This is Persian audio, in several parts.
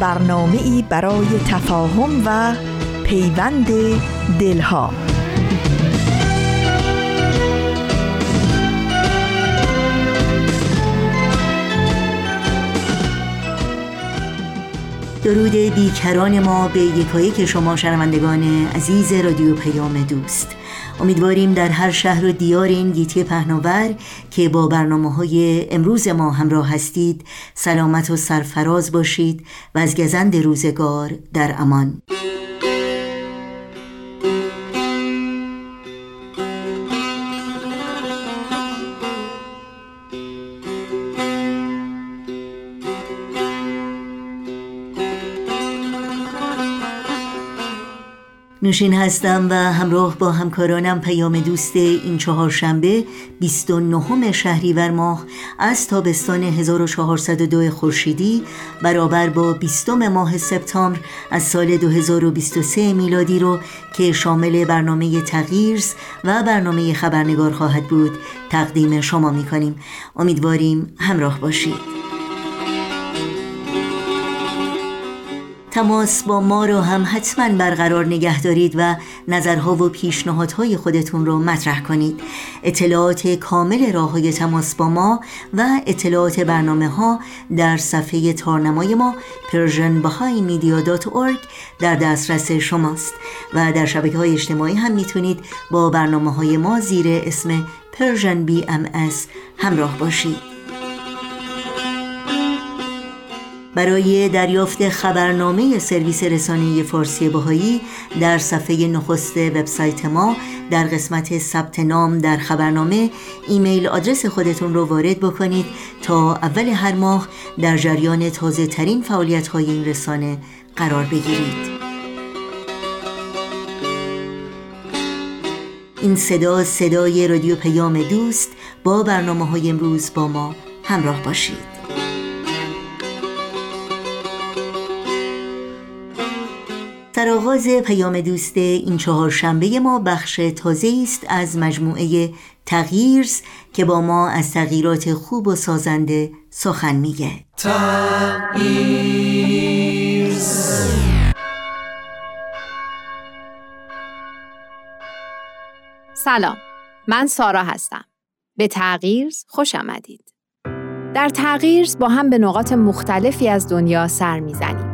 برنامه ای برای تفاهم و پیوند دلها. درود بیکران ما به یکایک شما شنوندگان عزیز رادیو پیام دوست. امیدواریم در هر شهر و دیار این گیتی پهناور که با برنامه های امروز ما همراه هستید سلامت و سرفراز باشید و از گزند روزگار در امان. نوشین هستم و همراه با همکارانم پیام دوست این چهارشنبه 29 شهریور ماه از تابستان 1402 خورشیدی برابر با 20 ماه سپتامبر از سال 2023 میلادی رو که شامل برنامه تغییرز و برنامه خبرنگار خواهد بود تقدیم شما می کنیم امیدواریم همراه باشید. تماس با ما رو هم حتما برقرار نگه دارید و نظرها و پیشنهادهای خودتون رو مطرح کنید. اطلاعات کامل راه های تماس با ما و اطلاعات برنامه ها در صفحه تارنمای ما persianbahaimedia.org در دسترس شماست. و در شبکه های اجتماعی هم می‌تونید با برنامه های ما زیر اسم Persian BMS همراه باشید. برای دریافت خبرنامه سرویس رسانه فارسی باهایی در صفحه نخست وبسایت ما در قسمت ثبت نام در خبرنامه ایمیل آدرس خودتون رو وارد بکنید تا اول هر ماه در جریان تازه ترین فعالیت های این رسانه قرار بگیرید. این صدا صدای رادیو پیام دوست با برنامه های امروز با ما همراه باشید. در آغاز پیام دوست این چهارشنبه ما بخش تازه است از مجموعه تغییرز که با ما از تغییرات خوب و سازنده سخن میگه. سلام من سارا هستم. به تغییرز خوش آمدید. در تغییرز با هم به نقاط مختلفی از دنیا سر می‌زنیم.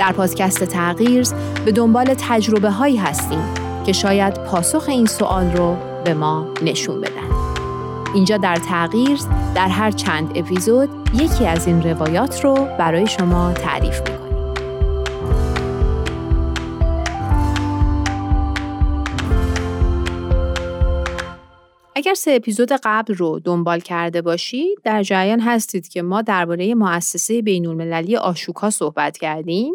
در پادکست تغییرز به دنبال تجربه هایی هستیم که شاید پاسخ این سوال رو به ما نشون بدن. اینجا در تغییرز در هر چند اپیزود یکی از این روایات رو برای شما تعریف می‌کنیم. اگر سه اپیزود قبل رو دنبال کرده باشید در جریان هستید که ما درباره مؤسسه بین المللی آشوکا صحبت کردیم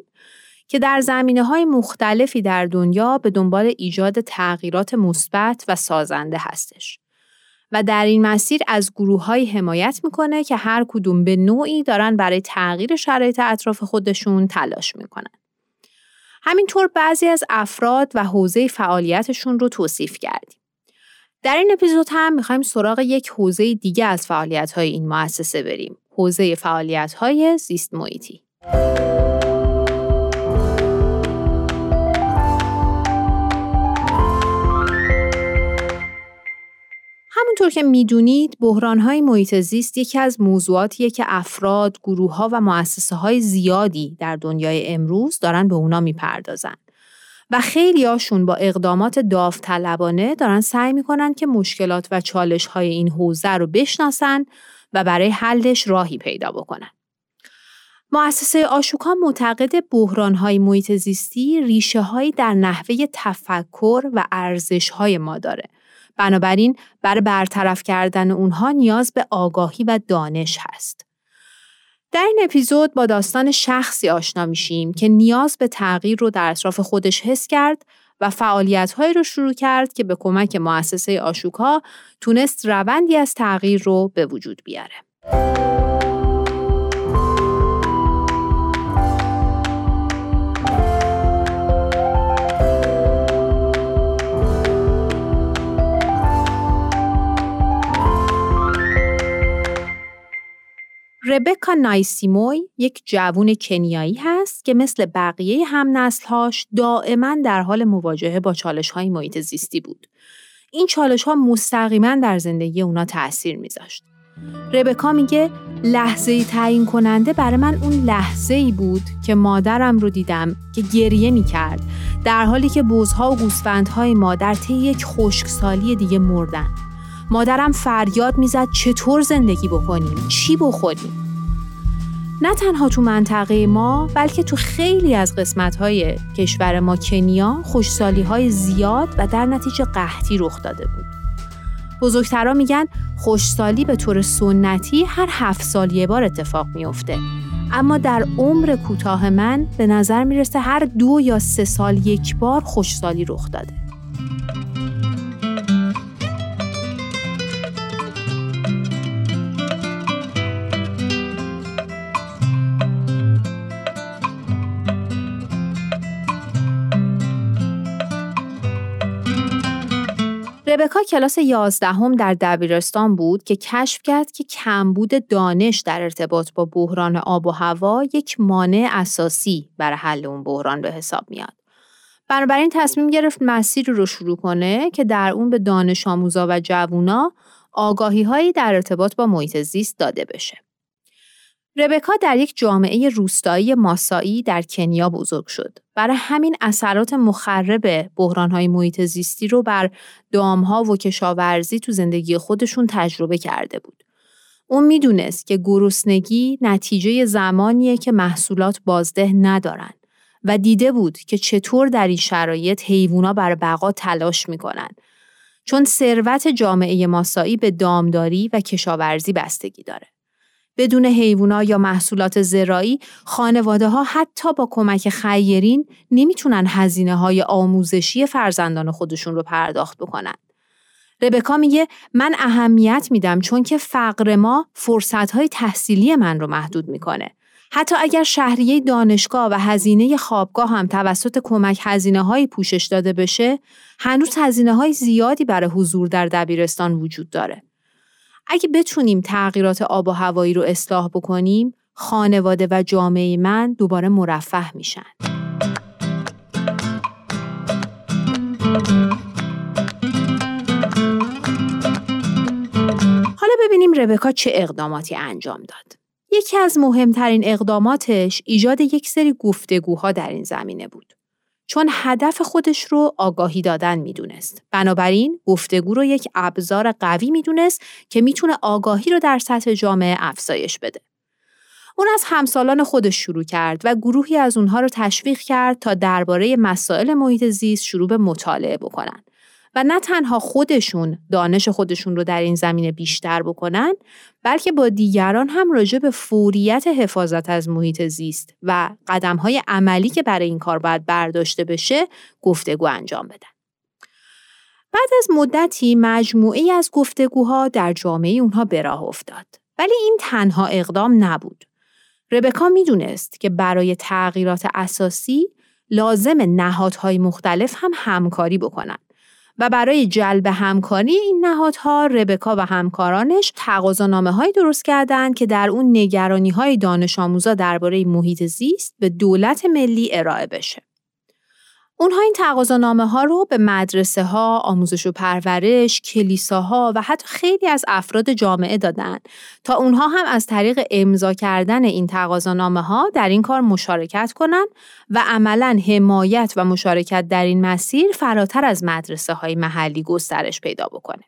که در زمینه های مختلفی در دنیا به دنبال ایجاد تغییرات مثبت و سازنده هستش. و در این مسیر از گروه های حمایت می‌کنه که هر کدوم به نوعی دارن برای تغییر شرایط اطراف خودشون تلاش می‌کنن. همینطور بعضی از افراد و حوزه فعالیتشون رو توصیف کردیم. در این اپیزود هم می‌خوایم سراغ یک حوزه دیگه از فعالیت های این مؤسسه بریم. حوزه فعالیت های زیست محیطی. همونطور که می‌دونید های محیط زیست یکی از موضوعاتیه که افراد، گروه ها و مؤسسه های زیادی در دنیای امروز دارن به اونا می‌پردازن. و خیلی هاشون با اقدامات داوطلبانه دارن سعی می‌کنن که مشکلات و چالش های این حوزه رو بشناسن و برای حلش راهی پیدا بکنن. مؤسسه آشوکا معتقد های محیط زیستی ریشه هایی در نحوه تفکر و ارزش های ما داره. بنابراین برای برطرف کردن اونها نیاز به آگاهی و دانش هست. در این اپیزود با داستان شخصی آشنا میشیم که نیاز به تغییر رو در اطراف خودش حس کرد و فعالیتهایی رو شروع کرد که به کمک مؤسسه آشوکا تونست روندی از تغییر رو به وجود بیاره. ربکا نایسیموی یک جوون کنیایی هست که مثل بقیه هم نسلهاش دائما در حال مواجهه با چالش های محیط زیستی بود. این چالش ها مستقیما در زندگی اونا تأثیر میذاشت. ربکا میگه لحظه ای تعیین کننده برای من اون لحظه ای بود که مادرم رو دیدم که گریه می‌کرد در حالی که بوزها و گوسفندهای مادر طی یک خشکسالی دیگه مردن. مادرم فریاد می‌زد چطور زندگی بکنیم چی بخوریم نه تنها تو منطقه ما بلکه تو خیلی از قسمت‌های کشور ما کنیا خوشسالی های زیاد و در نتیجه قحطی رخ داده بود. بزرگترا میگن خوشسالی به طور سنتی هر هفت سال یه بار اتفاق میافته. اما در عمر کوتاه من به نظر می‌رسه هر دو یا سه سال یک بار خوشسالی رخ داده. ربکا کلاس یازدهم در دبیرستان بود که کشف کرد که کمبود دانش در ارتباط با بحران آب و هوا یک مانع اساسی برای حل اون بحران به حساب میاد. بنابراین تصمیم گرفت مسیری رو شروع کنه که در اون به دانش آموزا و جوونا آگاهی هایی در ارتباط با محیط زیست داده بشه. ربکا در یک جامعه روستایی ماسایی در کنیا بزرگ شد. برای همین اثرات مخرب بحرانهای محیط زیستی رو بر دامها و کشاورزی تو زندگی خودشون تجربه کرده بود. اون می‌دونست که گرسنگی نتیجه زمانیه که محصولات بازده ندارن و دیده بود که چطور در این شرایط حیوونا بر بقا تلاش می‌کنن چون ثروت جامعه ماسایی به دامداری و کشاورزی بستگی داره. بدون حیوونا یا محصولات زراعی خانواده ها حتی با کمک خیرین نمی‌تونن هزینه های آموزشی فرزندان خودشون رو پرداخت بکنن. ربکا میگه من اهمیت میدم چون که فقر ما فرصت های تحصیلی من رو محدود می‌کنه. حتی اگر شهریه دانشگاه و هزینه خوابگاه هم توسط کمک هزینه های پوشش داده بشه، هنوز هزینه های زیادی برای حضور در دبیرستان وجود داره. اگه بتونیم تغییرات آب و هوایی رو اصلاح بکنیم، خانواده و جامعه من دوباره مرفه میشن. حالا ببینیم ربکا چه اقداماتی انجام داد. یکی از مهمترین اقداماتش ایجاد یک سری گفتگوها در این زمینه بود. چون هدف خودش رو آگاهی دادن می‌دونست. بنابراین گفتگو رو یک ابزار قوی می‌دونست که می‌تونه آگاهی رو در سطح جامعه افزایش بده. اون از همسالان خودش شروع کرد و گروهی از اونها رو تشویق کرد تا درباره مسائل محیط زیست شروع به مطالعه بکنن. و نه تنها خودشون دانش خودشون رو در این زمینه بیشتر بکنن بلکه با دیگران هم راجع به فوریت حفاظت از محیط زیست و قدمهای عملی که برای این کار باید برداشته بشه گفتگو انجام بدن. بعد از مدتی مجموعی از گفتگوها در جامعه اونها به راه افتاد. ولی این تنها اقدام نبود. ربکا می‌دونست که برای تغییرات اساسی لازم نهادهای مختلف هم همکاری بکنن. و برای جلب همکاری این نهادها ربکا و همکارانش تقاضانامه های درست کردند که در اون نگرانی های دانش آموزا درباره محیط زیست به دولت ملی ارائه بشه. اونها این تقاضانامه ها رو به مدرسه ها، آموزش و پرورش، کلیساها و حتی خیلی از افراد جامعه دادن تا اونها هم از طریق امضا کردن این تقاضانامه ها در این کار مشارکت کنند و عملا حمایت و مشارکت در این مسیر فراتر از مدرسه های محلی گسترش پیدا بکنه.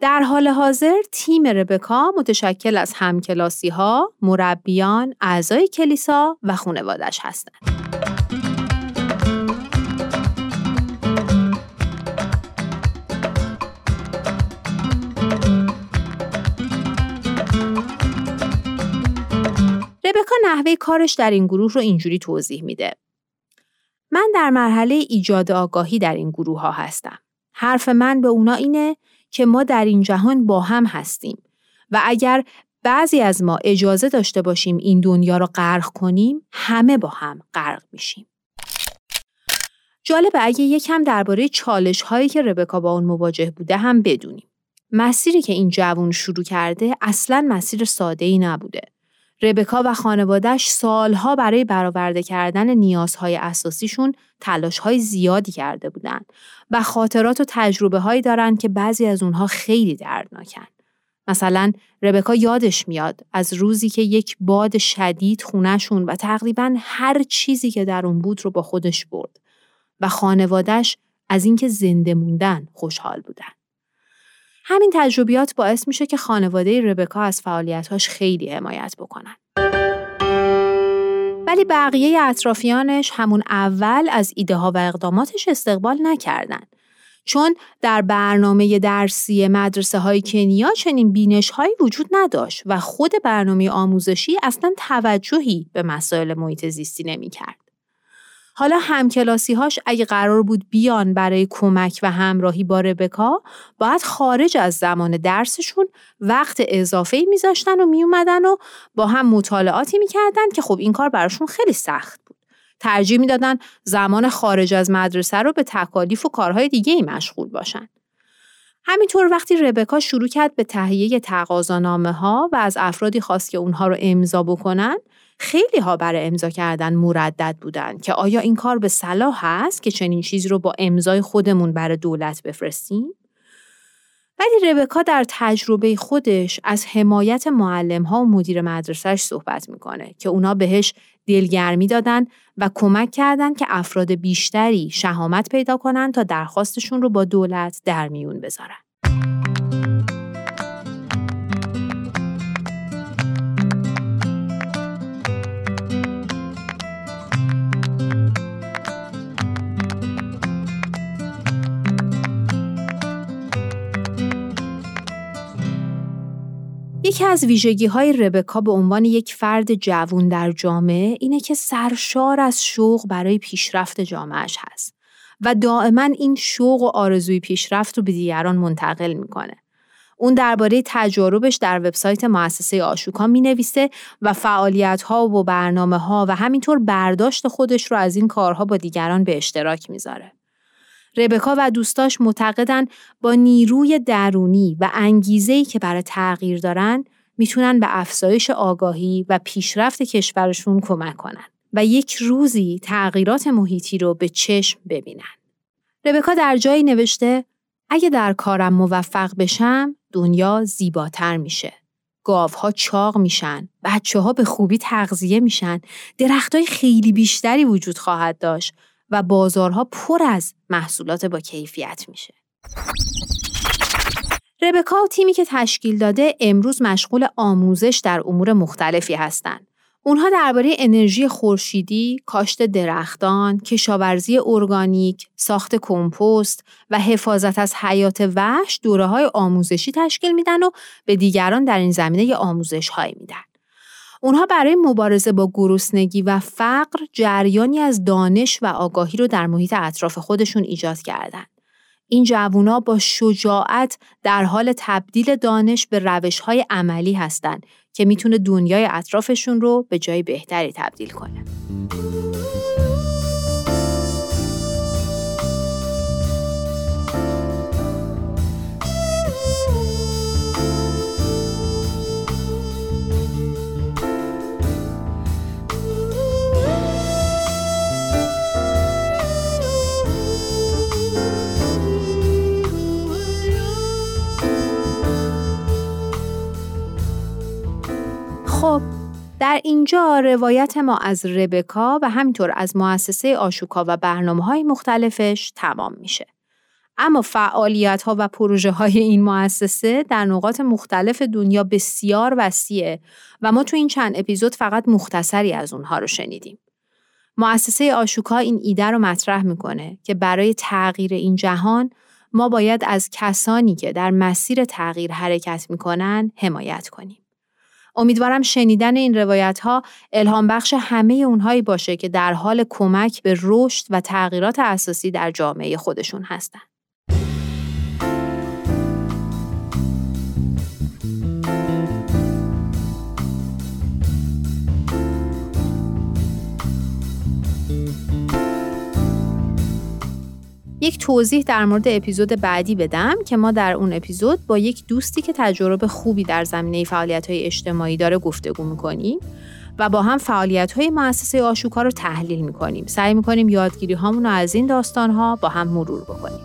در حال حاضر تیم ربکا متشکل از همکلاسی ها، مربیان، اعضای کلیسا و خانوادش هستند. ربکا نحوه کارش در این گروه رو اینجوری توضیح میده. من در مرحله ایجاد آگاهی در این گروه ها هستم. حرف من به اونا اینه که ما در این جهان با هم هستیم و اگر بعضی از ما اجازه داشته باشیم این دنیا رو غرق کنیم همه با هم غرق میشیم. جالبه اگه یکم درباره چالش هایی که ربکا با اون مواجه بوده هم بدونیم. مسیری که این جوون شروع کرده اصلا مسیر ساده ای نبوده. ربکا و خانوادهش سالها برای برآورده کردن نیازهای اساسیشون تلاشهای زیادی کرده بودند و خاطرات و تجربه هایی دارن که بعضی از اونها خیلی دردناکن. مثلا ربکا یادش میاد از روزی که یک باد شدید خونشون و تقریبا هر چیزی که در اون بود رو با خودش برد و خانوادهش از اینکه زنده موندن خوشحال بودن. همین تجربیات باعث میشه که خانواده ربکا از فعالیتاش خیلی حمایت بکنن. ولی بقیه اطرافیانش همون اول از ایده ها و اقداماتش استقبال نکردن. چون در برنامه درسی مدرسه های کنیا چنین بینش هایی وجود نداشت و خود برنامه آموزشی اصلا توجهی به مسائل محیط زیستی نمی کرد. حالا همکلاسی هاش اگه قرار بود بیان برای کمک و همراهی با ربکا باید خارج از زمان درسشون وقت اضافه ای میذاشتن و میومدن و با هم مطالعاتی می‌کردن که خب این کار براشون خیلی سخت بود. ترجیح می‌دادن زمان خارج از مدرسه رو به تکالیف و کارهای دیگه ای مشغول باشن. همینطور وقتی ربکا شروع کرد به تهیه تقاضانامه ها و از افرادی خواست که اونها رو امضا بکنن خیلی ها برای امضا کردن مردد بودن که آیا این کار به صلاح هست که چنین چیزی رو با امضای خودمون برای دولت بفرستیم؟ ولی ربکا در تجربه خودش از حمایت معلم ها و مدیر مدرسهش صحبت می‌کنه که اونا بهش دلگرمی دادن و کمک کردن که افراد بیشتری شهامت پیدا کنن تا درخواستشون رو با دولت در میون بذارن. یکی از ویژگی های ربکا به عنوان یک فرد جوون در جامعه اینه که سرشار از شوق برای پیشرفت جامعهش هست و دائما این شوق و آرزوی پیشرفت رو به دیگران منتقل می‌کنه. اون درباره تجاربش در وبسایت مؤسسه آشوکا می نویسه و فعالیت ها و برنامه ها و همینطور برداشت خودش رو از این کارها با دیگران به اشتراک می‌ذاره. ربکا و دوستاش معتقدن با نیروی درونی و انگیزه‌ای که برای تغییر دارن می‌تونن به افزایش آگاهی و پیشرفت کشورشون کمک کنن و یک روزی تغییرات محیطی رو به چشم ببینن. ربکا در جایی نوشته اگه در کارم موفق بشم دنیا زیباتر میشه. گاوها چاق میشن، بچه ها به خوبی تغذیه میشن، درختای خیلی بیشتری وجود خواهد داشت و بازارها پر از محصولات با کیفیت میشه. ربکا و تیمی که تشکیل داده امروز مشغول آموزش در امور مختلفی هستند. اونها درباره انرژی خورشیدی، کاشت درختان، کشاورزی ارگانیک، ساخت کمپوست و حفاظت از حیات وحش دوره های آموزشی تشکیل میدن و به دیگران در این زمینه آموزش های میدن. اونها برای مبارزه با گرسنگی و فقر جریانی از دانش و آگاهی رو در محیط اطراف خودشون ایجاد کردند. این جوونا با شجاعت در حال تبدیل دانش به روش‌های عملی هستند که می‌تونه دنیای اطرافشون رو به جای بهتری تبدیل کنه. خب در اینجا روایت ما از ربکا و همینطور از مؤسسه آشوکا و برنامه های مختلفش تمام میشه. اما فعالیت ها و پروژه های این مؤسسه در نقاط مختلف دنیا بسیار وسیعه و ما تو این چند اپیزود فقط مختصری از اونها رو شنیدیم. مؤسسه آشوکا این ایده رو مطرح می‌کنه که برای تغییر این جهان ما باید از کسانی که در مسیر تغییر حرکت می‌کنن حمایت کنیم. امیدوارم شنیدن این روایت ها الهام بخش همه اونهایی باشه که در حال کمک به رشد و تغییرات اساسی در جامعه خودشون هستند. یک توضیح در مورد اپیزود بعدی بدم که ما در اون اپیزود با یک دوستی که تجربه خوبی در زمینه فعالیت های اجتماعی داره گفتگو می‌کنیم و با هم فعالیت های مؤسسه آشوکا رو تحلیل می‌کنیم. سعی می‌کنیم یادگیری هامون رو از این داستان ها با هم مرور بکنیم.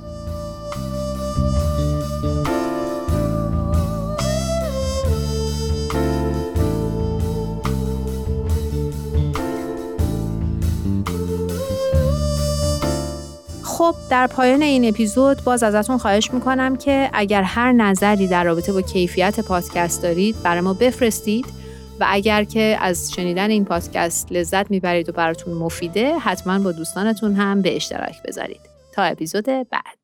خب در پایان این اپیزود باز ازتون خواهش می‌کنم که اگر هر نظری در رابطه با کیفیت پادکست دارید برای ما بفرستید و اگر که از شنیدن این پادکست لذت می‌برید و براتون مفیده حتما با دوستانتون هم به اشتراک بذارید. تا اپیزود بعد.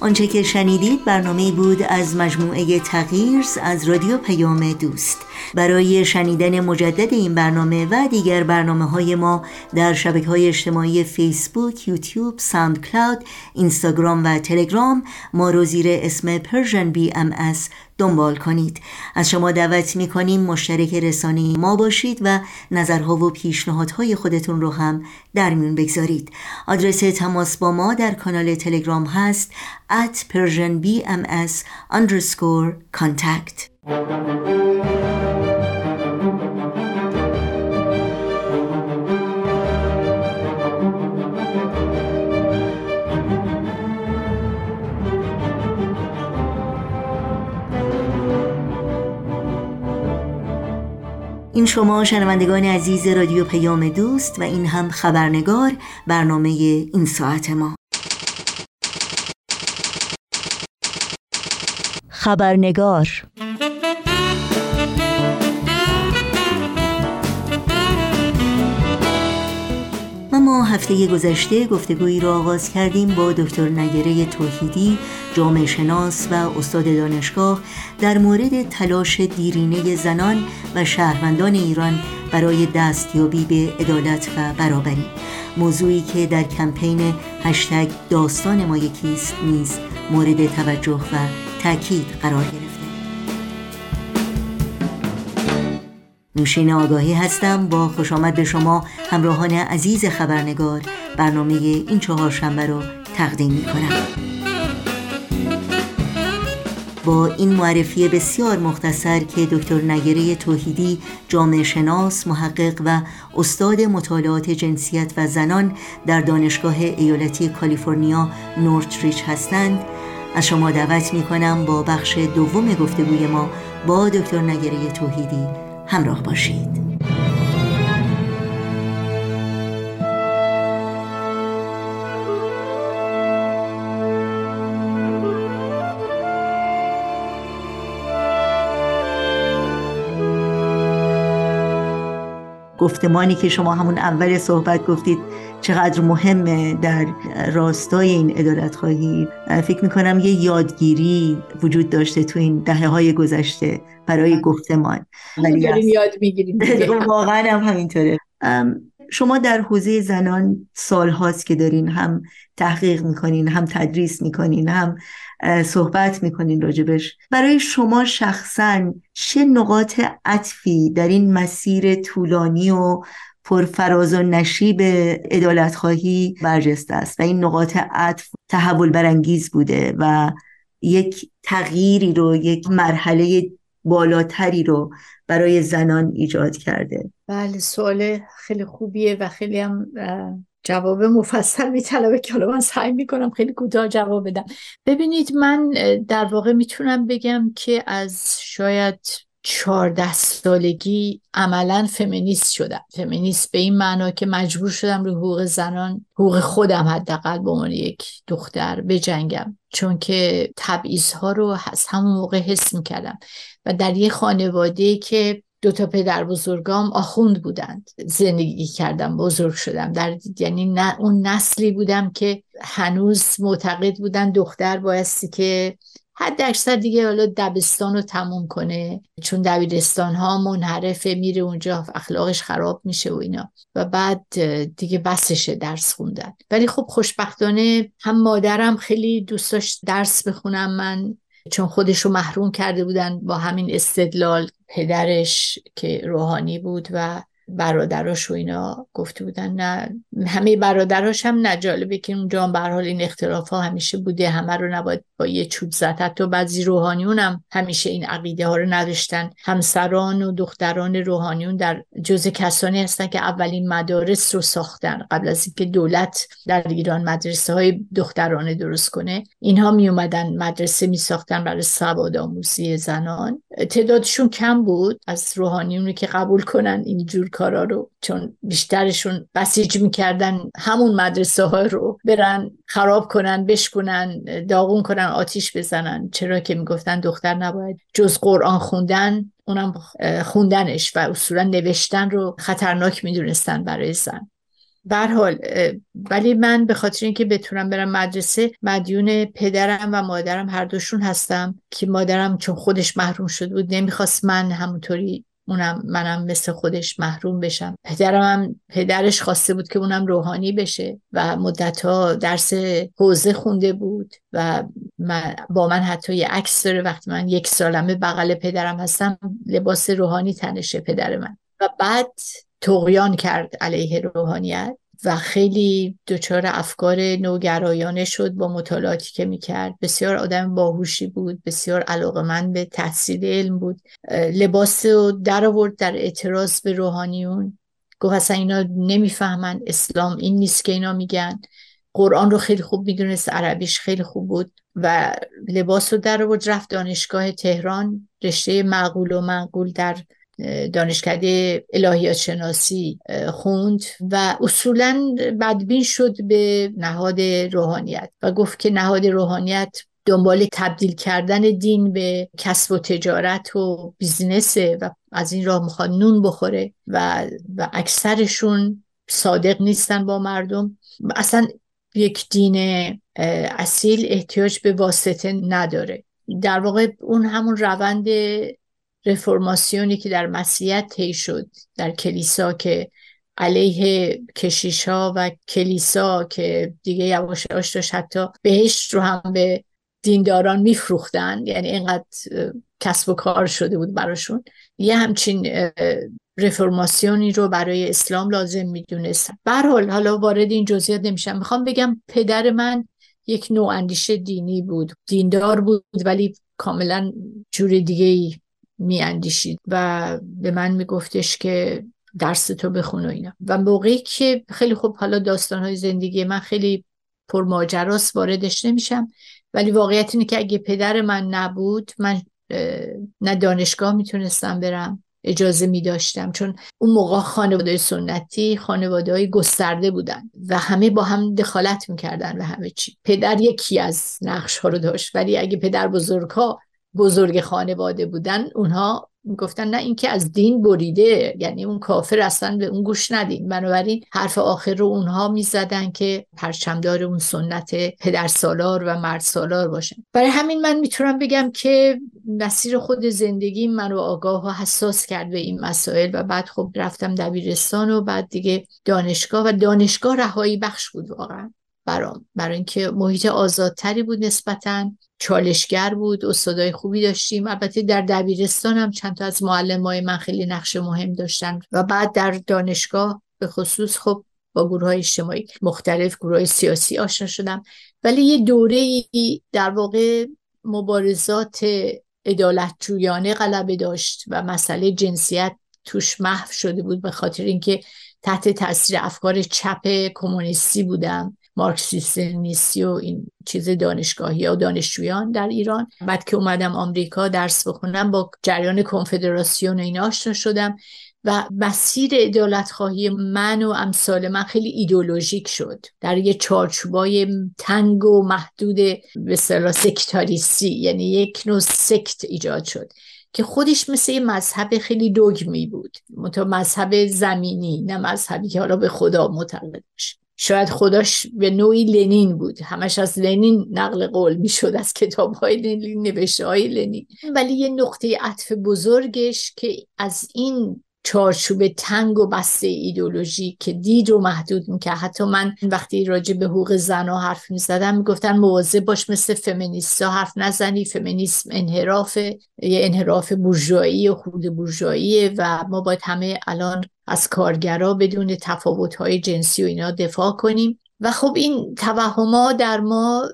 آنچه که شنیدید برنامه بود از مجموعه تغییرز از رادیو پیام دوست. برای شنیدن مجدد این برنامه و دیگر برنامه های ما در شبکه های اجتماعی فیسبوک، یوتیوب، ساند کلاود، اینستاگرام و تلگرام ما رو زیر اسم ام از دنبال کنید. از شما دعوت می کنیم مشترک رسانه ما باشید و نظرها و پیشنهادهای خودتون رو هم در میون بگذارید. آدرس تماس با ما در کانال تلگرام هست at persianbms underscore contact این شما شنوندگان عزیز رادیو پیام دوست و این هم خبرنگار برنامه این ساعت ما. خبرنگار ما هفته گذشته گفتگویی را آغاز کردیم با دکتر نگره توحیدی جامعه شناس و استاد دانشگاه در مورد تلاش دیرینه زنان و شهروندان ایران برای دستیابی به عدالت و برابری. موضوعی که در کمپین هشتگ داستان ما یکیست نیز مورد توجه و تاکید قرار گرفته نوشین آگاهی هستم. با خوش آمد به شما همراهان عزیز خبرنگار برنامه این چهارشنبه رو تقدیم می کنم با این معرفی بسیار مختصر که دکتر نگره توحیدی جامعه شناس محقق و استاد مطالعات جنسیت و زنان در دانشگاه ایالتی کالیفرنیا نورتریچ هستند. از شما دعوت می کنم با بخش دوم گفتگوی ما با دکتر نگره توحیدی. همراه باشید. گفتمانی که شما همون اول صحبت گفتید چقدر مهمه در راستای این ادالت خواهی. فکر می‌کنم یه یادگیری وجود داشته تو این دهه های گذشته برای گفتمان. ولی یاد می‌گیریم واقعا هم همینطوره. شما در حوزه زنان سال هاست که دارین هم تحقیق می‌کنین هم تدریس می‌کنین هم صحبت می‌کنین راجبش. برای شما شخصا چه نقاط عطفی در این مسیر طولانی و پرفراز و نشیب ادالت خواهی برجسته است و این نقاط عطف تحول برانگیز بوده و یک تغییری رو یک مرحله بالاتری رو برای زنان ایجاد کرده؟ بله سوال خیلی خوبیه و خیلی هم جواب مفصل میطلبه که حالا من سعی می‌کنم خیلی کوتاه جواب بدم. ببینید من در واقع می‌تونم بگم که از شاید چهارده سالگی عملا فمینیست شدم. فمینیست به این معنا که مجبور شدم روی حقوق زنان حقوق خودم حداقل به عنوان یک دختر بجنگم. چون که تبعیض ها رو از همون موقع حس می‌کردم. و در یه خانواده که دو تا پدر بزرگام آخوند بودند. زندگی کردم بزرگ شدم. در یعنی نه اون نسلی بودم که هنوز معتقد بودن دختر بایستی که حد اکثر دیگه حالا دبستان رو تموم کنه. چون دبیرستان ها منحرفه میره اونجا اخلاقش خراب میشه و اینا. و بعد دیگه بسشه درس خوندن. ولی خب خوشبختانه هم مادرم خیلی دوست داشت درس بخونم. من چون خودش رو محروم کرده بودن با همین استدلال پدرش که روحانی بود و برادراش و اینا گفته بودن نه همه برادراش هم نجالبه که اونجا به حال این اختلاف ها همیشه بوده. همه رو نباید با یه چوب زد. حتی بعضی روحانیون هم همیشه این عقیده ها رو نداشتن. همسران و دختران روحانیون در جز کسانی هستن که اولین مدارس رو ساختن. قبل از اینکه دولت در ایران مدرسه های دخترانه درست کنه اینها می اومدن مدرسه می ساختن برای سواد آموزی زنان. تعدادشون کم بود از روحانیون که قبول کنن اینجور کارا رو چون بیشترشون بسیج می‌کردن همون مدرسه ها رو برن خراب کنن بشکنن داغون کنن آتیش بزنن. چرا که می‌گفتن دختر نباید جز قرآن خوندن اونم خوندنش و اصولا نوشتن رو خطرناک می‌دونستن برای زن. حال ولی من به خاطر اینکه بتونم برم مدرسه مدیون پدرم و مادرم هر دوشون هستم که مادرم چون خودش محروم شده بود نمی‌خواست من همونطوری اونم منم مثل خودش محروم بشم. پدرم هم پدرش خواسته بود که اونم روحانی بشه و مدتها درس حوزه خونده بود و با من حتی یه عکس داره. وقتی من یک سالمه بغل پدرم هستم لباس روحانی تنشه پدر من. و بعد تقیان کرد علیه روحانیت. و خیلی دچار افکار نوگرایانه شد با مطالعاتی که می‌کرد. بسیار آدم باهوشی بود بسیار علاقمند به تحصیل علم بود. لباس رو در آورد در اعتراض به روحانیون گفت اصلا اینا نمی‌فهمن اسلام این نیست که اینا میگن. قرآن رو خیلی خوب می‌دونست عربیش خیلی خوب بود و لباس رو در آورد رفت دانشگاه تهران. رشته معقول و منقول در دانشکده الهیات شناسی خوند و اصولا بدبین شد به نهاد روحانیت و گفت که نهاد روحانیت دنبال تبدیل کردن دین به کسب و تجارت و بیزنسه و از این راه می‌خواد نون بخوره و, و اکثرشون صادق نیستن با مردم. اصلا یک دین اصیل احتیاج به واسطه نداره. در واقع اون همون روند رفرماسیونی که در مسیحیت طی شد در کلیسا که علیه کشیش ها و کلیسا که دیگه یواش یواش داشت حتی بهشت رو هم به دینداران میفروختن. یعنی اینقدر کسب و کار شده بود براشون. یه همچین رفرماسیونی رو برای اسلام لازم می‌دونست برحال حالا وارد این جزئیات نمیشم. می‌خوام بگم پدر من یک نوع اندیشه دینی بود. دیندار بود ولی کاملا جور دیگه میاندیشید و به من میگفتش که درس تو بخون و اینا. و موقعی که خیلی خوب حالا داستان های زندگی من خیلی پرماجراست واردش نمیشم ولی واقعیت اینه که اگه پدر من نبود من نه دانشگاه می‌تونستم برم اجازه می داشتم چون اون موقع خانواده سنتی خانواده های گسترده بودن و همه با هم دخالت می‌کردن و همه چی. پدر یکی از نقش ها رو داشت ولی اگه پدر بزرگ ها بزرگ خانواده بودن اونها گفتن نه اینکه از دین بریده یعنی اون کافر اصلا به اون گوش ندین. بنابراین حرف آخر رو اونها می‌زدن که پرچمدار اون سنت پدر سالار و مرد سالار باشن. برای همین من می‌تونم بگم که مسیر خود زندگی منو آگاه و حساس کرد به این مسائل و بعد خب رفتم دبیرستان و بعد دیگه دانشگاه و دانشگاه رهایی بخش بود واقعا. برام برای اینکه محیط آزادتری بود نسبتا. چالشگر بود استادای خوبی داشتیم. البته در دبیرستان هم چند تا از معلم های من خیلی نقش مهم داشتن و بعد در دانشگاه به خصوص خب با گروه های اجتماعی مختلف گروه های سیاسی آشنا شدم. ولی یه دوره در واقع مبارزات ادالتجویانه غلبه داشت و مسئله جنسیت توش محو شده بود به خاطر اینکه تحت تاثیر افکار چپ کمونیستی بودم. مارکسیستی و این چیز دانشگاهی و دانشجویان در ایران. بعد که اومدم آمریکا درس بخونم با جریان کنفدراسیون اینا آشنا شدم و مسیر ادالت خواهی من و امثال من خیلی ایدولوژیک شد. در یه چارچوبای تنگ و محدود به سکتاریستی یعنی یک نوع سکت ایجاد شد که خودش مثل یه مذهب خیلی دوگمی بود. مذهب زمینی نه مذهبی که حالا به خدا معتقد باشه. شاید خداش به نوعی لنین بود. همش از لنین نقل قول می‌شد از کتاب های لنین نوشته های لنین. ولی یه نقطه عطف بزرگش که از این چارچوب تنگ و بسته ایدولوژی که دید رو محدود می‌کرد. حتی من وقتی راجع به حقوق زنها حرف می‌زدم می‌گفتن مواظب باش مثل فمینیستا حرف نزنی. فمینیسم انحراف یه انحراف بورژوایی و خود بورژواییه و ما باید همه الان از کارگرا بدون تفاوت‌های جنسی و اینا دفاع کنیم. و خب این توهما در ما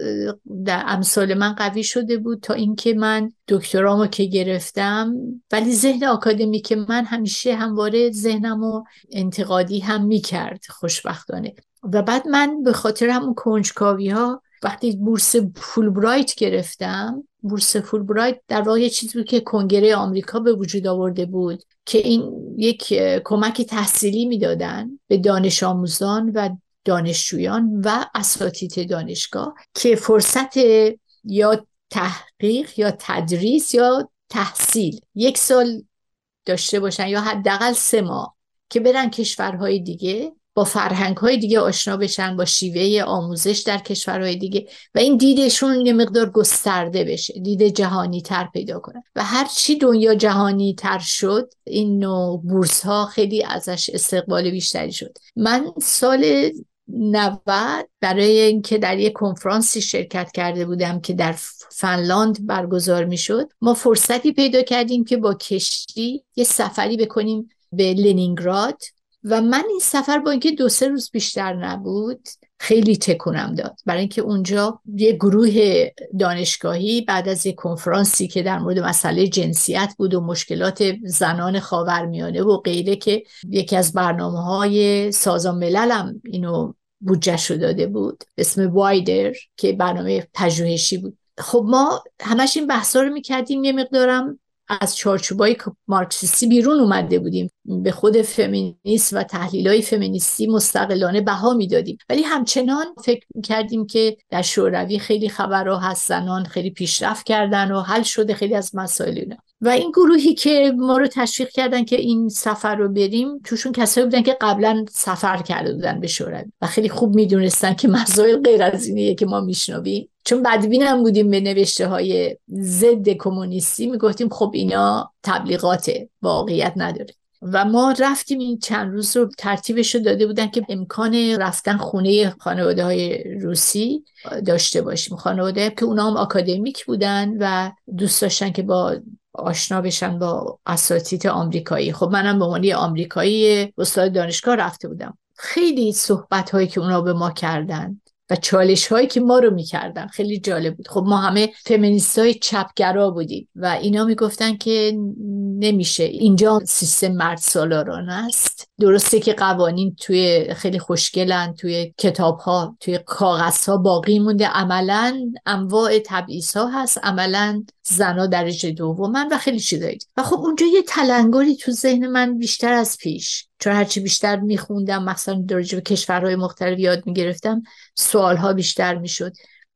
در امثال من قوی شده بود تا اینکه من دکترامو که گرفتم ولی ذهن آکادمیک من همیشه همواره ذهنم و انتقادی هم می‌کرد خوشبختانه. و بعد من به خاطر همون کنجکاوی ها وقتی بورس فولبرایت گرفتم بورس فولبرایت در واقع چیزی بود که کنگره آمریکا به وجود آورده بود که این یک کمک تحصیلی می‌دادن به دانش آموزان و دانشجویان و اساتید دانشگاه که فرصت یا تحقیق یا تدریس یا تحصیل یک سال داشته باشن یا حداقل سه ماه که برن کشورهای دیگه با فرهنگ های دیگه آشنا بشن با شیوه آموزش در کشورهای دیگه. و این دیدشون یه مقدار گسترده بشه دید جهانی تر پیدا کنن و هر چی دنیا جهانی تر شد این نوع بورس ها خیلی ازش استقبال بیشتری شد. من سال 90 برای اینکه در یک کنفرانسی شرکت کرده بودم که در فنلاند برگزار می شد ما فرصتی پیدا کردیم که با کشتی یه سفری بکنیم به لنینگراد. و من این سفر با اینکه دو سه روز بیشتر نبود خیلی تکونم داد. برای اینکه اونجا یه گروه دانشگاهی بعد از یه کنفرانسی که در مورد مسئله جنسیت بود و مشکلات زنان خاورمیانه و غیره که یکی از برنامه های سازمان ملل هم اینو بودجه داده بود اسم وایدر که برنامه پژوهشی بود. خب ما همش این بحثا رو می‌کردیم یه مقدارم از چارچوبای مارکسیستی بیرون اومده بودیم. به خود فمینیست و تحلیل های فمینیستی مستقلانه بها می‌دادیم. ولی همچنان فکر کردیم که در شوروی خیلی خبرها هست زنان خیلی پیشرفت کردن و حل شده خیلی از مسائل اینا. و این گروهی که ما رو تشویق کردن که این سفر رو بریم توشون کسایی بودن که قبلا سفر کرده بودن به شوروی و خیلی خوب می‌دونستن که مسائل غیر از اینه که ما میشنویم. چون بدبین هم بودیم به نوشته های ضد کمونیستی می‌گفتیم خب اینا تبلیغات واقعیت نداره. و ما رفتیم این چند روز رو ترتیبش رو داده بودن که امکان رفتن خونه خانواده های روسی داشته باشیم. خانواده که اونا هم اکادمیک بودن و دوست داشتن که با آشنا بشن با اساتید آمریکایی. خب منم به عنوان آمریکایی استاد دانشگاه رفته بودم. خیلی صحبت هایی که اونا به ما کردن. و چالش هایی که ما رو می‌کردن. خیلی جالب بود. خب ما همه فمینیست های چپگرا بودیم و اینا می‌گفتن که نمیشه. اینجا سیستم مرد سالاران است. درسته که قوانین توی خیلی خوشگلن توی کتاب ها توی کاغذ ها باقی مونده. عملا انواع تبعیض ها هست. عملا زنا درجه دومن و خیلی چیزایی. و خب اونجا یه تلنگری تو ذهن من بیشتر از پیش. چون هرچی بیشتر میخوندم مثلا درجه به کشورهای مختلف یاد می‌گرفتم سوالها بیشتر می‌شد.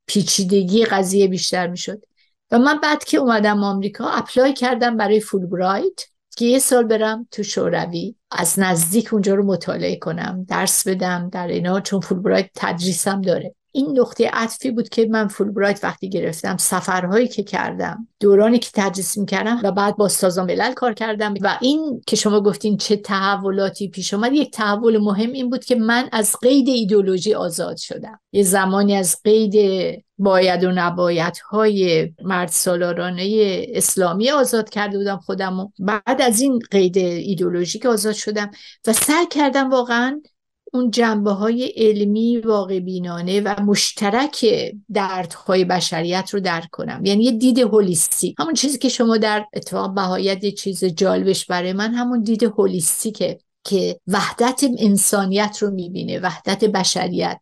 پیچیدگی قضیه بیشتر می‌شد. و من بعد که اومدم آمریکا اپلای کردم برای فولبرایت که یه سال برم تو شوروی. از نزدیک اونجا رو مطالعه کنم درس بدم در اینا چون فولبرایت تدریسم داره. این نقطه عطفی بود که من فولبرایت وقتی گرفتم سفرهایی که کردم دورانی که تدریس می‌کردم و بعد با سازمان ملل کار کردم و این که شما گفتین چه تحولاتی پیش آمد یک تحول مهم این بود که من از قید ایدولوژی آزاد شدم. یه زمانی از قید باید و نباید های مرد سالارانه اسلامی آزاد کرده بودم خودم و بعد از این قید ایدولوژیک آزاد شدم و سعی کردم واقعا اون جنبه های علمی واقع بینانه و مشترک دردهای بشریت رو درک کنم. یعنی یه دید هولیستیک. همون چیزی که شما در اتفاق بهایت چیز جالبش برای من همون دید هولیستیکه. که وحدت انسانیت رو می‌بینه وحدت بشریت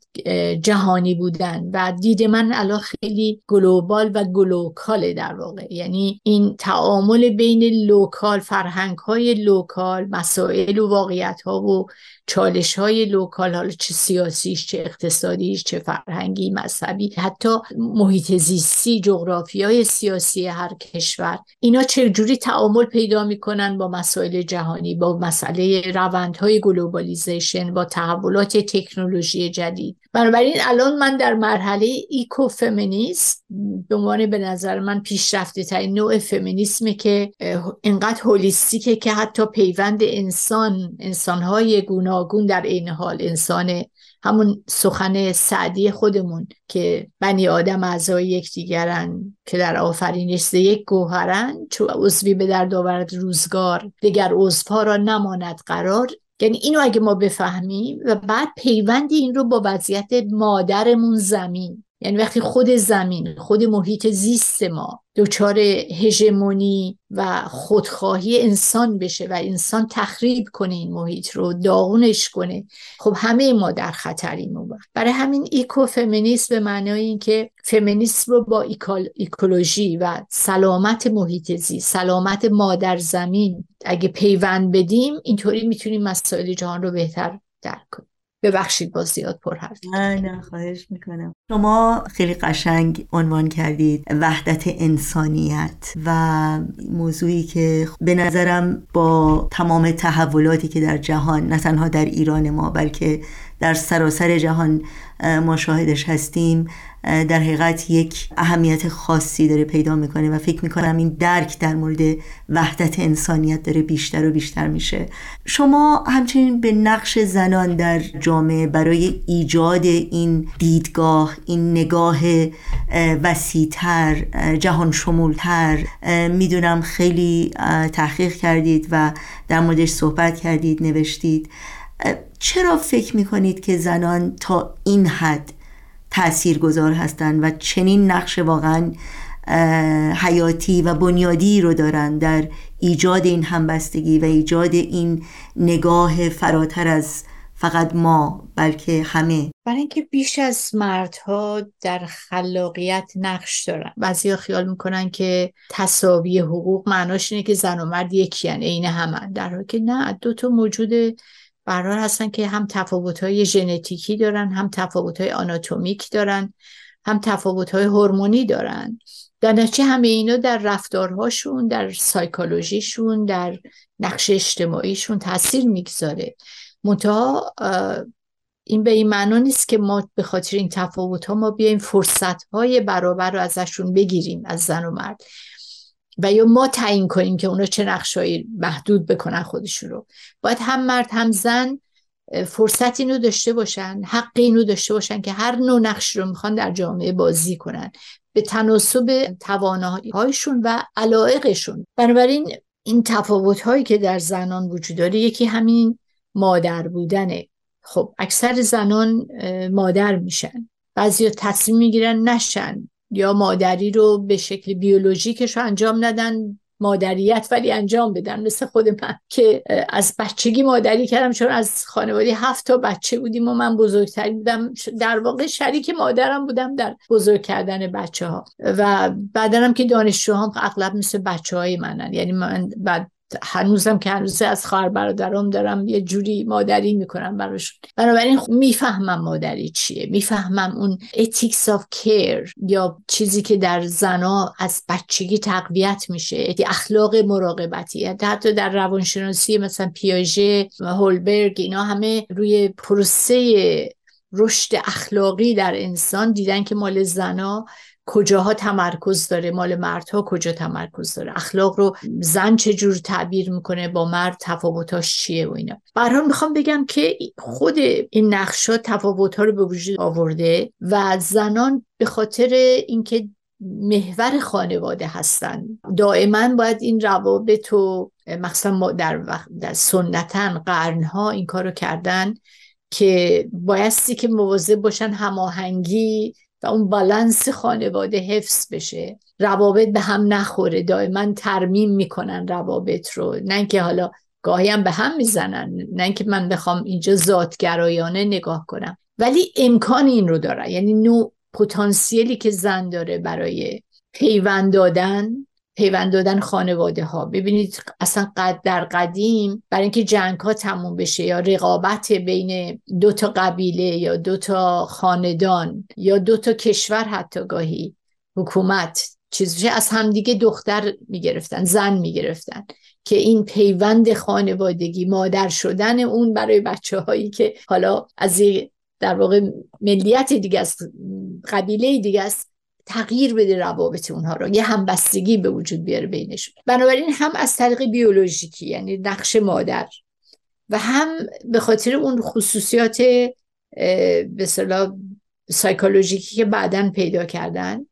جهانی بودن. و دید من الان خیلی global و glocal ه در واقع. یعنی این تعامل بین local فرهنگ های local مسائل و واقعیت ها و چالش های local حالا چه سیاسیش چه اقتصادیش چه فرهنگی مذهبی حتی محیط زیستی جغرافی های سیاسی هر کشور. اینا چجوری تعامل پیدا می‌کنن با مسائل جهانی با مسئله روندهای globalization با تحولات تکنولوژی جدید. بنابراین الان من در مرحله eco feminist به عنوان به نظر من پیشرفته ترین نوع فمینیسمه که اینقدر هولیستیکه که حتی پیوند انسان انسانهای گوناگون در این حال انسان همون سخن سعدی خودمون که بنی آدم اعضای یکدیگرن که در آفرینش یک گوهرن چو عضوی به در آورد روزگار دیگر عضوها را نماند قرار. یعنی اینو اگه ما بفهمیم و بعد پیوندی این رو با وضعیت مادرمون زمین. یعنی وقتی خود زمین خود محیط زیست ما دچار هژمونی و خودخواهی انسان بشه و انسان تخریب کنه این محیط رو داغونش کنه. خب همه ما در خطریم اون برای همین ایکو فمینیسم به معنای اینکه فمینیسم رو با ایکولوژی و سلامت محیط زیست سلامت مادر زمین اگه پیوند بدیم اینطوری می‌تونیم مسائل جهان رو بهتر درک کنیم. ببخشید با زیاد پر حرف نه نه خواهش می‌کنم. شما خیلی قشنگ عنوان کردید وحدت انسانیت و موضوعی که به نظرم با تمام تحولاتی که در جهان نه تنها در ایران ما بلکه در سراسر جهان ما شاهدش هستیم. در حقیقت یک اهمیت خاصی داره پیدا می‌کنه و فکر می‌کنم این درک در مورد وحدت انسانیت داره بیشتر و بیشتر میشه. شما همچنین به نقش زنان در جامعه برای ایجاد این دیدگاه این نگاه وسیعتر جهان شمولتر می‌دونم خیلی تحقیق کردید و در موردش صحبت کردید نوشتید. چرا فکر می‌کنید که زنان تا این حد تأثیر گذار هستند و چنین نقش واقعا حیاتی و بنیادی رو دارن در ایجاد این همبستگی و ایجاد این نگاه فراتر از فقط ما بلکه همه؟ برای اینکه بیش از مردها در خلاقیت نقش دارن. بعضی خیال می‌کنن که تصاوی حقوق معناش اینه که زن و مرد یکی عین همه در حالی که نه دو تا موجود برحال هستن که هم های ژنتیکی دارن هم های آناتومیک دارن هم های هورمونی دارن. در نتیجه همه اینا در رفتارهاشون در سایکولوژیشون در نقش اجتماعیشون تاثیر می‌گذاره. منتها این به این معنا نیست که ما به خاطر این تفاوت ها ما بیایم فرصت های برابر رو ازشون بگیریم از زن و مرد. و یا ما تعیین کنیم که اونا چه نقشایی محدود بکنن خودشون رو. باید هم مرد هم زن فرصت اینو داشته باشن حق اینو داشته باشن که هر نوع نقش رو می‌خوان در جامعه بازی کنن. به تناسب توانایی هایشون و علایقشون. بنابراین این تفاوت هایی که در زنان وجود داره یکی همین مادر بودنه. خب اکثر زنان مادر میشن. بعضی تصمیم می‌گیرن نشن. یا مادری رو به شکل بیولوژیکش رو انجام ندن مادریت ولی انجام بدن. مثل خود من که از بچگی مادری کردم چون از خانواده هفت تا بچه بودیم و من بزرگتری بودم. در واقع شریک مادرم بودم در بزرگ کردن بچه ها و بعدنم که دانشجوهام اغلب مثل بچه های منن. یعنی من بعد هنوزم که هنوز از خواهر برادرم دارم یه جوری مادری می‌کنم براشون. بنابراین می‌فهمم مادری چیه. می‌فهمم اون ethics of care یا چیزی که در زنا از بچگی تقویت میشه اخلاق مراقبتی. حتی در روانشناسی مثلا پیاژه و هولبرگ اینا همه روی پروسه رشد اخلاقی در انسان دیدن که مال زنا کجاها تمرکز داره مال مردها کجا تمرکز داره اخلاق رو زن چجور تعبیر می‌کنه با مرد تفاوتاش چیه و اینا. برحال می‌خوام بگم که خود این نقشا تفاوت ها رو به وجود آورده و زنان به خاطر اینکه محور خانواده هستن دائما باید این روابط و مخصوصا در, در سنتا قرنها این کارو کردن که بایستی که مواظب باشن هماهنگی اون بالانس خانواده حفظ بشه. روابط به هم نخوره دائما ترمیم می‌کنن روابط رو. نه اینکه حالا گاهی هم به هم می‌زنن. نه اینکه من بخوام اینجا ذاتگرایانه نگاه کنم. ولی امکان این رو داره یعنی نوع پتانسیلی که زن داره برای پیوند دادن پیوند دادن خانواده ها ببینید اصلا قد در قدیم برای اینکه جنگ ها تموم بشه یا رقابت بین دو تا قبیله یا دو تا خاندان یا دو تا کشور حتی گاهی حکومت چیزی از همدیگه دختر می‌گرفتن زن می‌گرفتن که این پیوند خانوادگی مادر شدن اون برای بچه هایی که حالا از در واقع ملیت دیگه است قبیله دیگه است تغییر بده روابط اونها رو. یه همبستگی به وجود بیاره بینشون بنابراین هم از طریق بیولوژیکی یعنی نقش مادر و هم به خاطر اون خصوصیات به سایکولوژیکی که بعدا پیدا کردن.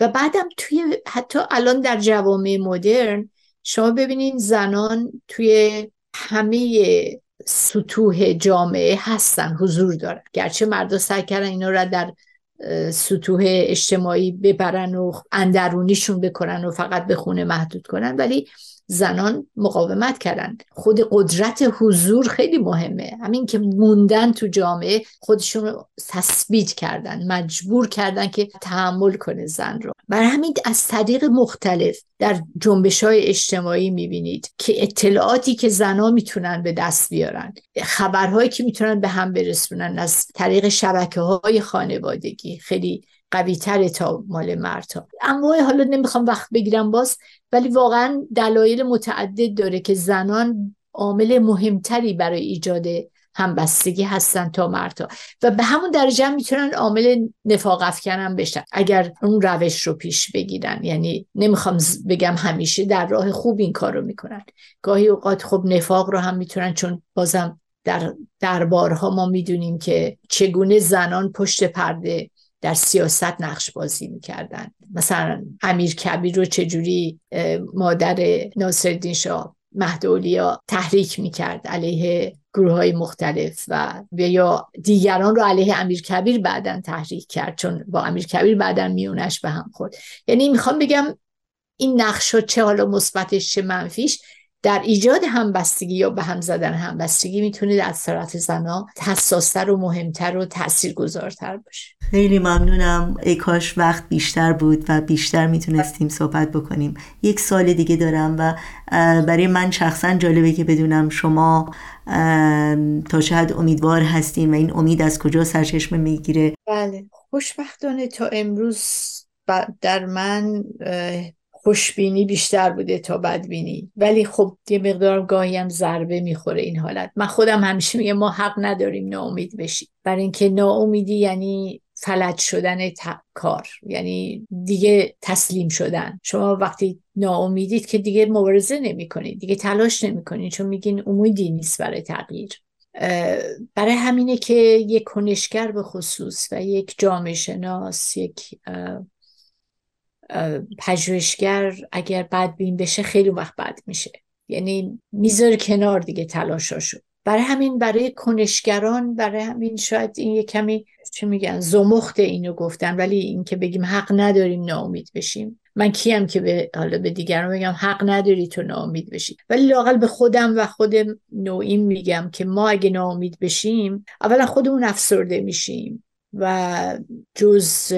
و بعدم توی حتی الان در جوامع مدرن شما ببینین زنان توی همه سطوح جامعه هستن حضور دارن. گرچه مردا سعی کردن اینا را در سطوح اجتماعی ببرن و اندرونیشون بکنن و فقط به خونه محدود کنن. ولی زنان مقاومت کردن. خود قدرت حضور خیلی مهمه. همین که موندن تو جامعه خودشون رو تثبیت کردن مجبور کردن که تحمل کنه زن رو. برای همین از طریق مختلف در جنبش های اجتماعی می‌بینید که اطلاعاتی که زنها می‌تونن به دست بیارن خبرهایی که می‌تونن به هم برسونن از طریق شبکه های خانوادگی. خیلی قوی تره تا مال مردها اما حالا نمی‌خوام وقت بگیرم باز ولی واقعا دلایل متعدد داره که زنان عامل مهمتری برای ایجاد همبستگی هستن تا مردها و به همون درجه هم می‌تونن عامل نفاق افکنم بشن. اگر اون روش رو پیش بگیرن یعنی نمی‌خوام بگم همیشه در راه خوب این کار رو می‌کنن. گاهی اوقات خب نفاق رو هم می‌تونن چون بازم در دربارها ما می‌دونیم که چگونه زنان پشت پرده در سیاست نقش بازی می‌کردن. مثلا امیر کبیر رو چجوری مادر ناصرالدین شاه مهدولیا تحریک می‌کرد علیه گروه های مختلف و یا دیگران رو علیه امیر کبیر بعدا تحریک کرد چون با امیر کبیر بعدا میونش به هم خورد. یعنی می‌خوام بگم این نقش چه حالا مثبتش چه منفیش در ایجاد همبستگی یا به هم زدن همبستگی می‌تونه از طرف زنا حساستر و مهمتر و تاثیرگذارتر باشه. خیلی ممنونم. ای کاش وقت بیشتر بود و بیشتر می‌تونستیم صحبت بکنیم. یک سال دیگه دارم و برای من شخصا جالبه که بدونم شما تا شاید امیدوار هستین و این امید از کجا سرچشمه می‌گیره؟ بله. خوشبختانه تا امروز در من خوشبینی بیشتر بوده تا بدبینی. ولی خب یه مقدار گاهی هم ضربه می‌خوره این حالت. من خودم همیشه میگه ما حق نداریم ناامید بشیم. برای اینکه ناامیدی یعنی فلج شدن کار. یعنی دیگه تسلیم شدن. شما وقتی ناامیدید که دیگه مبارزه نمی کنید دیگه تلاش نمی کنید چون میگین امیدی نیست برای تغییر. برای همینه که یک کنشگر به خصوص و یک جامعه شناس یک پژوهشگر اگر بدبین بشه خیلی وقت بد میشه. یعنی می‌ذاره کنار دیگه تلاشاشو. برای همین برای کنشگران برای همین شاید این یه کمی چه میگن زمخت اینو گفتن ولی اینکه بگیم حق نداریم ناامید بشیم. من کیم که به حالا به دیگران بگم حق نداری تو ناامید بشی. ولی لاقل به خودم و خود نوعیم میگم که ما اگه ناامید بشیم اولا خودمون افسرده میشیم و جز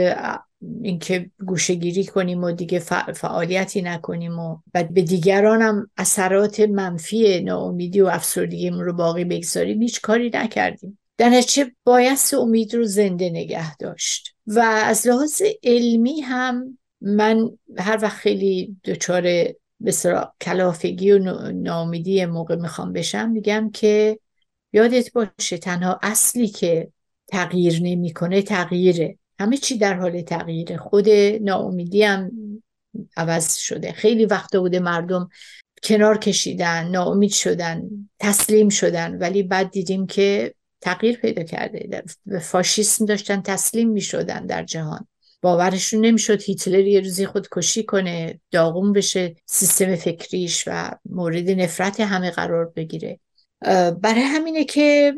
اینکه گوشهگیری کنیم و دیگه فعالیتی نکنیم و بعد به دیگران هم اثرات منفی ناامیدی و افسردگیمون رو باقی بگذاریم هیچ کاری نکردیم. در نتیجه بایست امید رو زنده نگه داشت و از لحاظ علمی هم من هر وقت خیلی دچار به کلافگی و ناامیدی موقع می‌خوام بشم میگم که یادت باشه تنها اصلی که تغییر نمی‌کنه تغییره. همه چی در حال تغییره. خود ناامیدی هم عوض شده. خیلی وقت بوده مردم کنار کشیدن ناامید شدن تسلیم شدن ولی بعد دیدیم که تغییر پیدا کرده. به فاشیسم داشتن تسلیم می شدن در جهان. باورشون نمی‌شد هیتلر یه روزی خودکشی کنه داغون بشه سیستم فکریش و مورد نفرت همه قرار بگیره. برای همینه که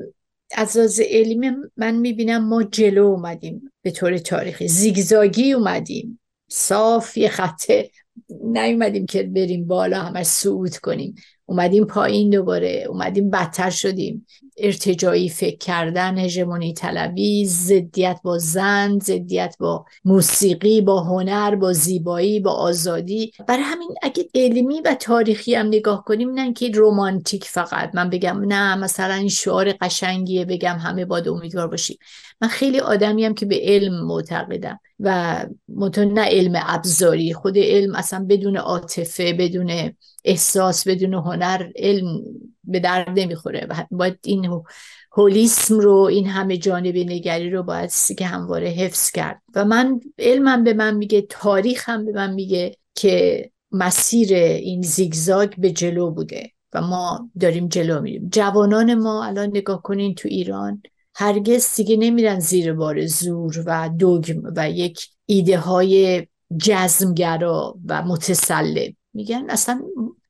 از از علمی من می‌بینم ما جلو اومدیم به طور تاریخی. زیگزاگی اومدیم. صاف یه خطه نیومدیم که بریم بالا همش صعود کنیم. اومدیم پایین دوباره اومدیم بدتر شدیم. ارتجایی فکر کردن هژمونی طلبی ضدیت با زن ضدیت با موسیقی با هنر با زیبایی با آزادی. برای همین اگه علمی و تاریخی هم نگاه کنیم نه که رومانتیک فقط. من بگم نه مثلا این شعار قشنگیه بگم همه باید امیدوار باشیم. من خیلی آدمی هم که به علم معتقدم. و نه علم ابزاری خود علم اصلا بدون عاطفه بدون احساس بدون هنر علم به درد نمی‌خوره باید این هولیسم رو این همه جانب نگری رو باید که همواره حفظ کرد. و من علمم به من میگه تاریخ هم به من میگه که مسیر این زیگزاگ به جلو بوده و ما داریم جلو میریم. جوانان ما الان نگاه کنین تو ایران هرگز دیگه نمیرن زیر بار زور و دوگم و یک ایده های جزمگرا و متسلب میگن اصلا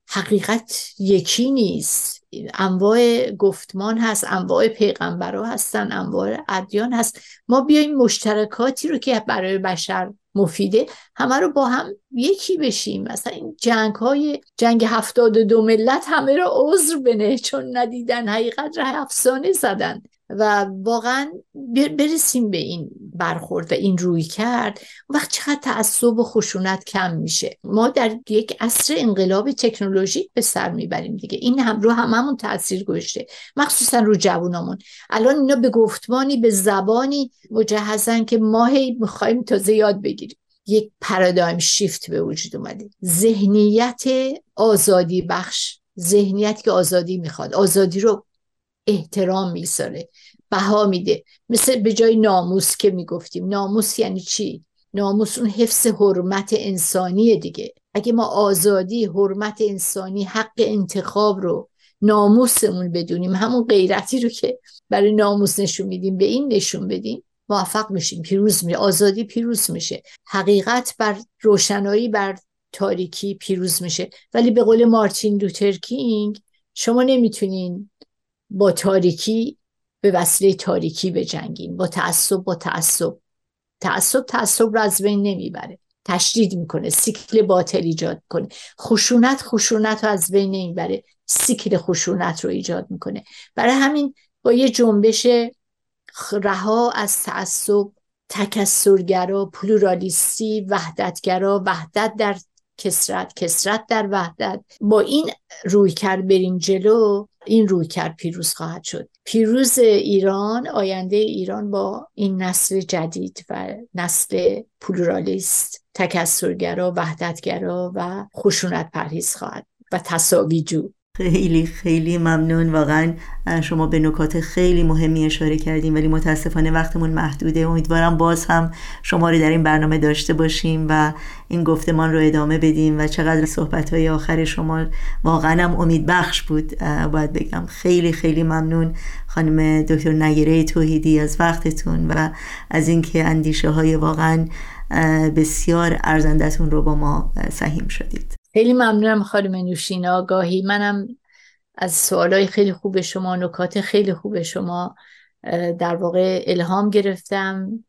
حقیقت یکی نیست. انواع گفتمان هست انواع پیغمبرها هستن انواع ادیان هست. ما بیایم مشترکاتی رو که برای بشر مفیده همه رو با هم یکی بشیم. مثلا این جنگ های جنگ هفتاد دو ملت همه رو عذر بنه چون ندیدن حقیقت را افسانه زدن. و واقعا برسیم به این برخورد و این روی کرد وقت چقدر تعصب و خشونت کم میشه. ما در یک عصر انقلاب تکنولوژیک به سر می‌بریم دیگه. این هم رو هممون تاثیر گذاشته مخصوصا رو جوانمون الان اینا به گفتمانی به زبانی مجهزن که ما هی می‌خوایم تازه یاد بگیریم. یک پرادایم شیفت به وجود اومده. ذهنیت آزادی بخش ذهنیت که آزادی می‌خواد. آزادی رو احترام می‌ذاره بها میده. مثل به جای ناموس که می‌گفتیم. ناموس یعنی چی؟ ناموس اون حفظ حرمت انسانی دیگه. اگه ما آزادی حرمت انسانی حق انتخاب رو ناموسمون بدونیم همون غیرتی رو که برای ناموس نشون میدیم به این نشون بدیم موفق میشیم پیروز میشه آزادی پیروز میشه. حقیقت بر روشنایی بر تاریکی پیروز میشه. ولی به قول مارتین لوترکینگ شما نمی‌تونین با تاریکی به وسیله تاریکی بجنگیم. با تعصب با تعصب. تعصب تعصب رو از بین نمی‌بره. تشدید می‌کنه سیکل باطل ایجاد کنه خشونت خشونت رو از بین نمی‌بره. سیکل خشونت رو ایجاد می‌کنه. برای همین با یه جنبش رها از تعصب تکسرگرا پلورالیستی وحدتگرا وحدت در کسرت کسرت در وحدت. با این روی کرد بریم جلو این روی کرد پیروز خواهد شد. پیروز ایران آینده ایران با این نسل جدید و نسل پلورالیست تکسرگرا وحدتگرا و خشونت پرهیز خواهد و تصاوی جو خیلی خیلی ممنون. واقعا شما به نکات خیلی مهمی اشاره کردیم ولی متاسفانه وقتمون محدوده. امیدوارم باز هم شما رو در این برنامه داشته باشیم و این گفتمان رو ادامه بدیم و چقدر صحبت های آخر شما واقعا هم امید بخش بود. باید بگم خیلی خیلی ممنون خانم دکتر نگیره توحیدی از وقتتون و از اینکه اندیشه های واقعا بسیار ارزندتون رو با ما سهیم شدید. خیلی ممنونم خانم نوشین آگاهی منم از سوالای خیلی خوب شما نکات خیلی خوب شما در واقع الهام گرفتم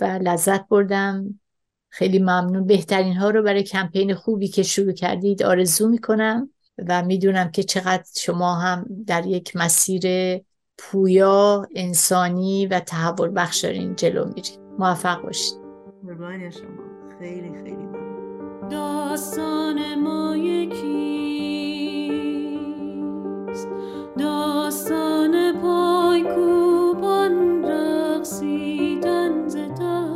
و لذت بردم. خیلی ممنون. بهترین ها رو برای کمپین خوبی که شروع کردید آرزو می‌کنم و می‌دونم که چقدر شما هم در یک مسیر پویا انسانی و تحول بخش دارین جلو میرید. موفق باشید. شما. خیلی خیلی داستان ما یکیست. داستان پای کوبان رقصیدن زدن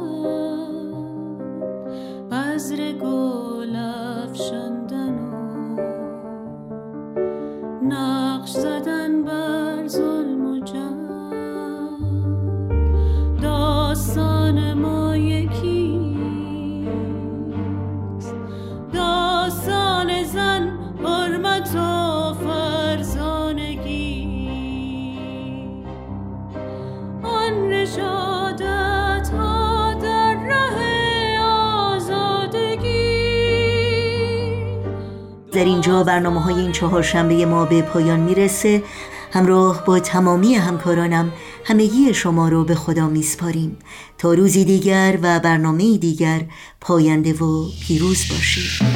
بذر گل افشندن و نقش زدن بر ظلم و در اینجا برنامه های این چهار شنبه ما به پایان می‌رسه. همراه با تمامی همکارانم همگی شما رو به خدا میسپاریم. تا روزی دیگر و برنامه دیگر پاینده و پیروز باشید.